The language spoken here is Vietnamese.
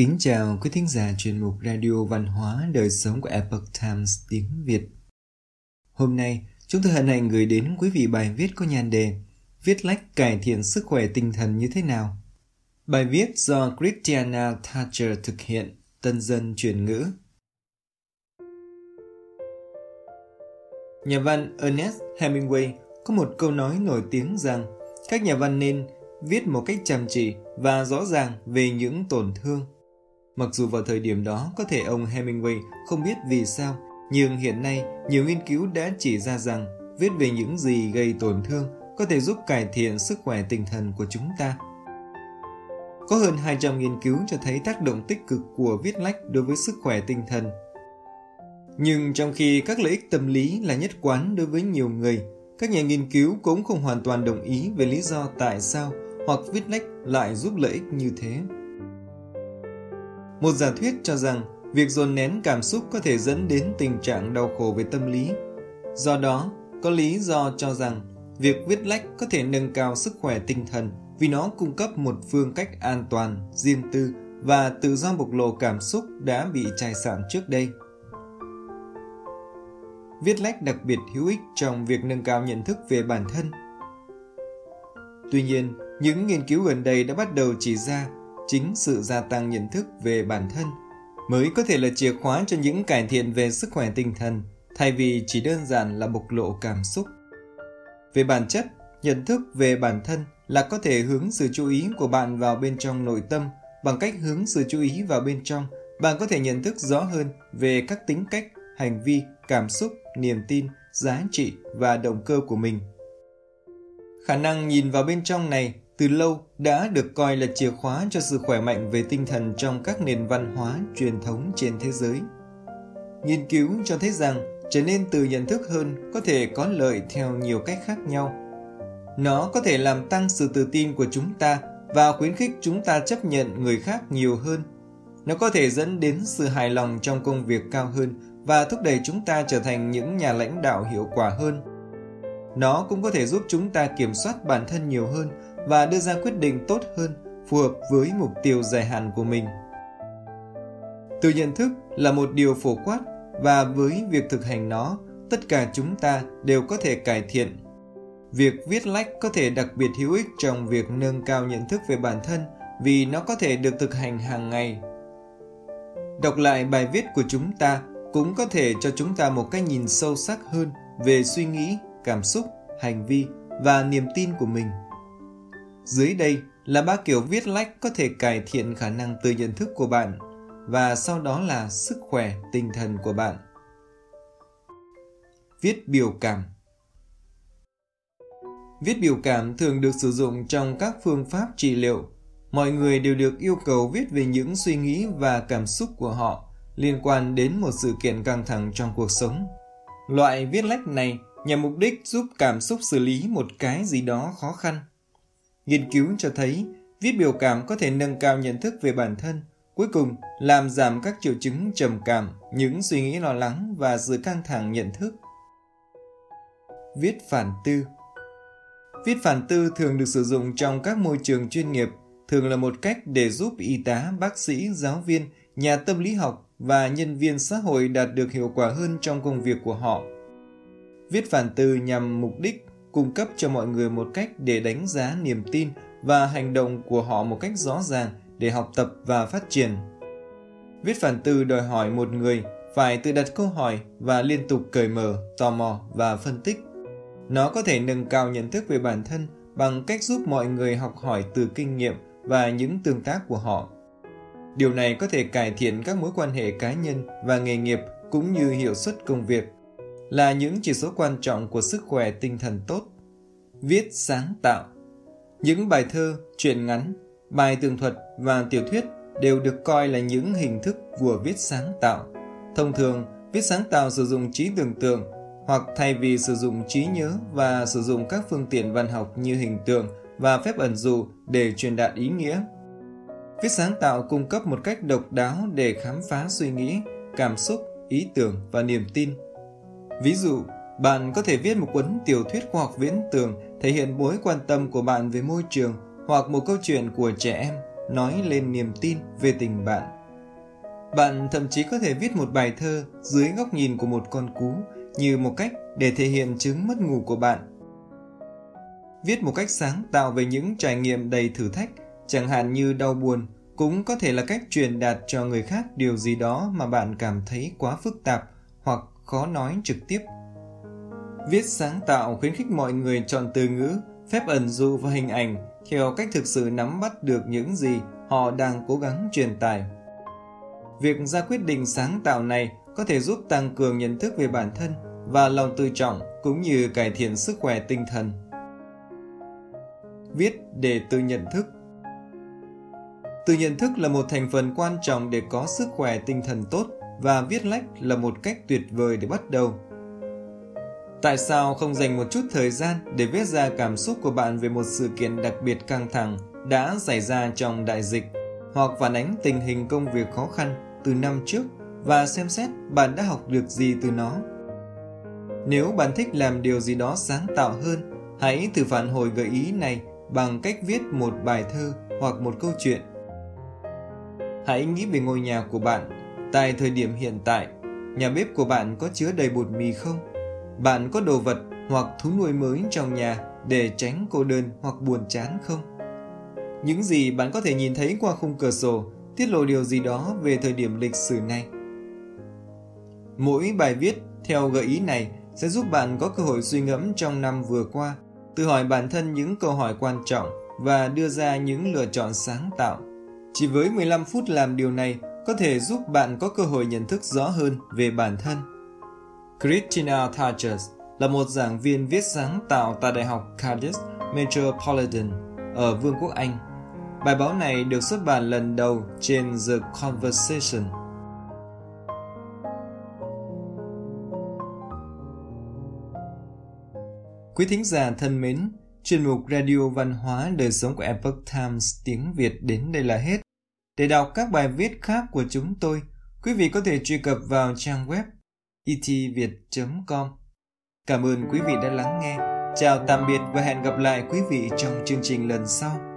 Kính chào quý thính giả chuyên mục Radio Văn hóa Đời sống của Epoch Times tiếng Việt. Hôm nay, chúng tôi hân hạnh gửi đến quý vị bài viết có nhan đề Viết lách cải thiện sức khỏe tinh thần như thế nào? Bài viết do Christiana Thatcher thực hiện, tân dân chuyển ngữ. Nhà văn Ernest Hemingway có một câu nói nổi tiếng rằng các nhà văn nên viết một cách chăm chỉ và rõ ràng về những tổn thương. Mặc dù vào thời điểm đó có thể ông Hemingway không biết vì sao, nhưng hiện nay nhiều nghiên cứu đã chỉ ra rằng viết về những gì gây tổn thương có thể giúp cải thiện sức khỏe tinh thần của chúng ta. Có hơn 200 nghiên cứu cho thấy tác động tích cực của viết lách đối với sức khỏe tinh thần. Nhưng trong khi các lợi ích tâm lý là nhất quán đối với nhiều người, các nhà nghiên cứu cũng không hoàn toàn đồng ý về lý do tại sao hoặc viết lách lại giúp lợi ích như thế. Một giả thuyết cho rằng việc dồn nén cảm xúc có thể dẫn đến tình trạng đau khổ về tâm lý. Do đó, có lý do cho rằng việc viết lách có thể nâng cao sức khỏe tinh thần vì nó cung cấp một phương cách an toàn, riêng tư và tự do bộc lộ cảm xúc đã bị chai sạn trước đây. Viết lách đặc biệt hữu ích trong việc nâng cao nhận thức về bản thân. Tuy nhiên, những nghiên cứu gần đây đã bắt đầu chỉ ra chính sự gia tăng nhận thức về bản thân mới có thể là chìa khóa cho những cải thiện về sức khỏe tinh thần thay vì chỉ đơn giản là bộc lộ cảm xúc. Về bản chất, nhận thức về bản thân là có thể hướng sự chú ý của bạn vào bên trong nội tâm bằng cách hướng sự chú ý vào bên trong bạn có thể nhận thức rõ hơn về các tính cách hành vi cảm xúc niềm tin giá trị và động cơ của mình khả năng nhìn vào bên trong này từ lâu đã được coi là chìa khóa cho sự khỏe mạnh về tinh thần trong các nền văn hóa truyền thống trên thế giới. Nghiên cứu cho thấy rằng trở nên từ nhận thức hơn có thể có lợi theo nhiều cách khác nhau. Nó có thể làm tăng sự tự tin của chúng ta và khuyến khích chúng ta chấp nhận người khác nhiều hơn. Nó có thể dẫn đến sự hài lòng trong công việc cao hơn và thúc đẩy chúng ta trở thành những nhà lãnh đạo hiệu quả hơn. Nó cũng có thể giúp chúng ta kiểm soát bản thân nhiều hơn và đưa ra quyết định tốt hơn phù hợp với mục tiêu dài hạn của mình. Từ nhận thức là một điều phổ quát và với việc thực hành nó, tất cả chúng ta đều có thể cải thiện. Việc viết lách có thể đặc biệt hữu ích trong việc nâng cao nhận thức về bản thân vì nó có thể được thực hành hàng ngày. Đọc lại bài viết của chúng ta cũng có thể cho chúng ta một cái nhìn sâu sắc hơn về suy nghĩ, cảm xúc, hành vi và niềm tin của mình. Dưới đây là ba kiểu viết lách có thể cải thiện khả năng tự nhận thức của bạn và sau đó là sức khỏe, tinh thần của bạn. Viết biểu cảm Viết biểu cảm thường được sử dụng trong các phương pháp trị liệu. Mọi người đều được yêu cầu viết về những suy nghĩ và cảm xúc của họ liên quan đến một sự kiện căng thẳng trong cuộc sống. Loại viết lách này nhằm mục đích giúp cảm xúc xử lý một cái gì đó khó khăn Nghiên cứu cho thấy viết biểu cảm có thể nâng cao nhận thức về bản thân, cuối cùng làm giảm các triệu chứng trầm cảm, những suy nghĩ lo lắng và sự căng thẳng nhận thức. Viết phản tư Viết phản tư thường được sử dụng trong các môi trường chuyên nghiệp, thường là một cách để giúp y tá, bác sĩ, giáo viên, nhà tâm lý học và nhân viên xã hội đạt được hiệu quả hơn trong công việc của họ. Viết phản tư nhằm mục đích cung cấp cho mọi người một cách để đánh giá niềm tin và hành động của họ một cách rõ ràng để học tập và phát triển. Viết phản từ đòi hỏi một người phải tự đặt câu hỏi và liên tục cởi mở, tò mò và phân tích. Nó có thể nâng cao nhận thức về bản thân bằng cách giúp mọi người học hỏi từ kinh nghiệm và những tương tác của họ. Điều này có thể cải thiện các mối quan hệ cá nhân và nghề nghiệp cũng như hiệu suất công việc là những chỉ số quan trọng của sức khỏe tinh thần tốt. Viết sáng tạo Những bài thơ, truyện ngắn, bài tường thuật và tiểu thuyết đều được coi là những hình thức của viết sáng tạo. Thông thường, viết sáng tạo sử dụng trí tưởng tượng hoặc thay vì sử dụng trí nhớ và sử dụng các phương tiện văn học như hình tượng và phép ẩn dụ để truyền đạt ý nghĩa. Viết sáng tạo cung cấp một cách độc đáo để khám phá suy nghĩ, cảm xúc, ý tưởng và niềm tin Ví dụ, bạn có thể viết một cuốn tiểu thuyết khoa học viễn tưởng thể hiện mối quan tâm của bạn về môi trường hoặc một câu chuyện của trẻ em nói lên niềm tin về tình bạn. Bạn thậm chí có thể viết một bài thơ dưới góc nhìn của một con cú như một cách để thể hiện chứng mất ngủ của bạn. Viết một cách sáng tạo về những trải nghiệm đầy thử thách, chẳng hạn như đau buồn, cũng có thể là cách truyền đạt cho người khác điều gì đó mà bạn cảm thấy quá phức tạp khó nói trực tiếp. Viết sáng tạo khuyến khích mọi người chọn từ ngữ, phép ẩn dụ và hình ảnh theo cách thực sự nắm bắt được những gì họ đang cố gắng truyền tải. Việc ra quyết định sáng tạo này có thể giúp tăng cường nhận thức về bản thân và lòng tự trọng cũng như cải thiện sức khỏe tinh thần. Viết để tự nhận thức Tự nhận thức là một thành phần quan trọng để có sức khỏe tinh thần tốt và viết lách là một cách tuyệt vời để bắt đầu. Tại sao không dành một chút thời gian để viết ra cảm xúc của bạn về một sự kiện đặc biệt căng thẳng đã xảy ra trong đại dịch hoặc phản ánh tình hình công việc khó khăn từ năm trước và xem xét bạn đã học được gì từ nó. Nếu bạn thích làm điều gì đó sáng tạo hơn, hãy thử phản hồi gợi ý này bằng cách viết một bài thơ hoặc một câu chuyện. Hãy nghĩ về ngôi nhà của bạn. Tại thời điểm hiện tại, nhà bếp của bạn có chứa đầy bột mì không? Bạn có đồ vật hoặc thú nuôi mới trong nhà để tránh cô đơn hoặc buồn chán không? Những gì bạn có thể nhìn thấy qua khung cửa sổ tiết lộ điều gì đó về thời điểm lịch sử này. Mỗi bài viết theo gợi ý này sẽ giúp bạn có cơ hội suy ngẫm trong năm vừa qua, tự hỏi bản thân những câu hỏi quan trọng và đưa ra những lựa chọn sáng tạo. Chỉ với 15 phút làm điều này có thể giúp bạn có cơ hội nhận thức rõ hơn về bản thân. Christina Thaches là một giảng viên viết sáng tạo tại Đại học Cardiff Metropolitan ở Vương quốc Anh. Bài báo này được xuất bản lần đầu trên The Conversation. Quý thính giả thân mến, chuyên mục Radio Văn hóa Đời sống của Epoch Times tiếng Việt đến đây là hết. Để đọc các bài viết khác của chúng tôi, quý vị có thể truy cập vào trang web itviet.com. Cảm ơn quý vị đã lắng nghe. Chào tạm biệt và hẹn gặp lại quý vị trong chương trình lần sau.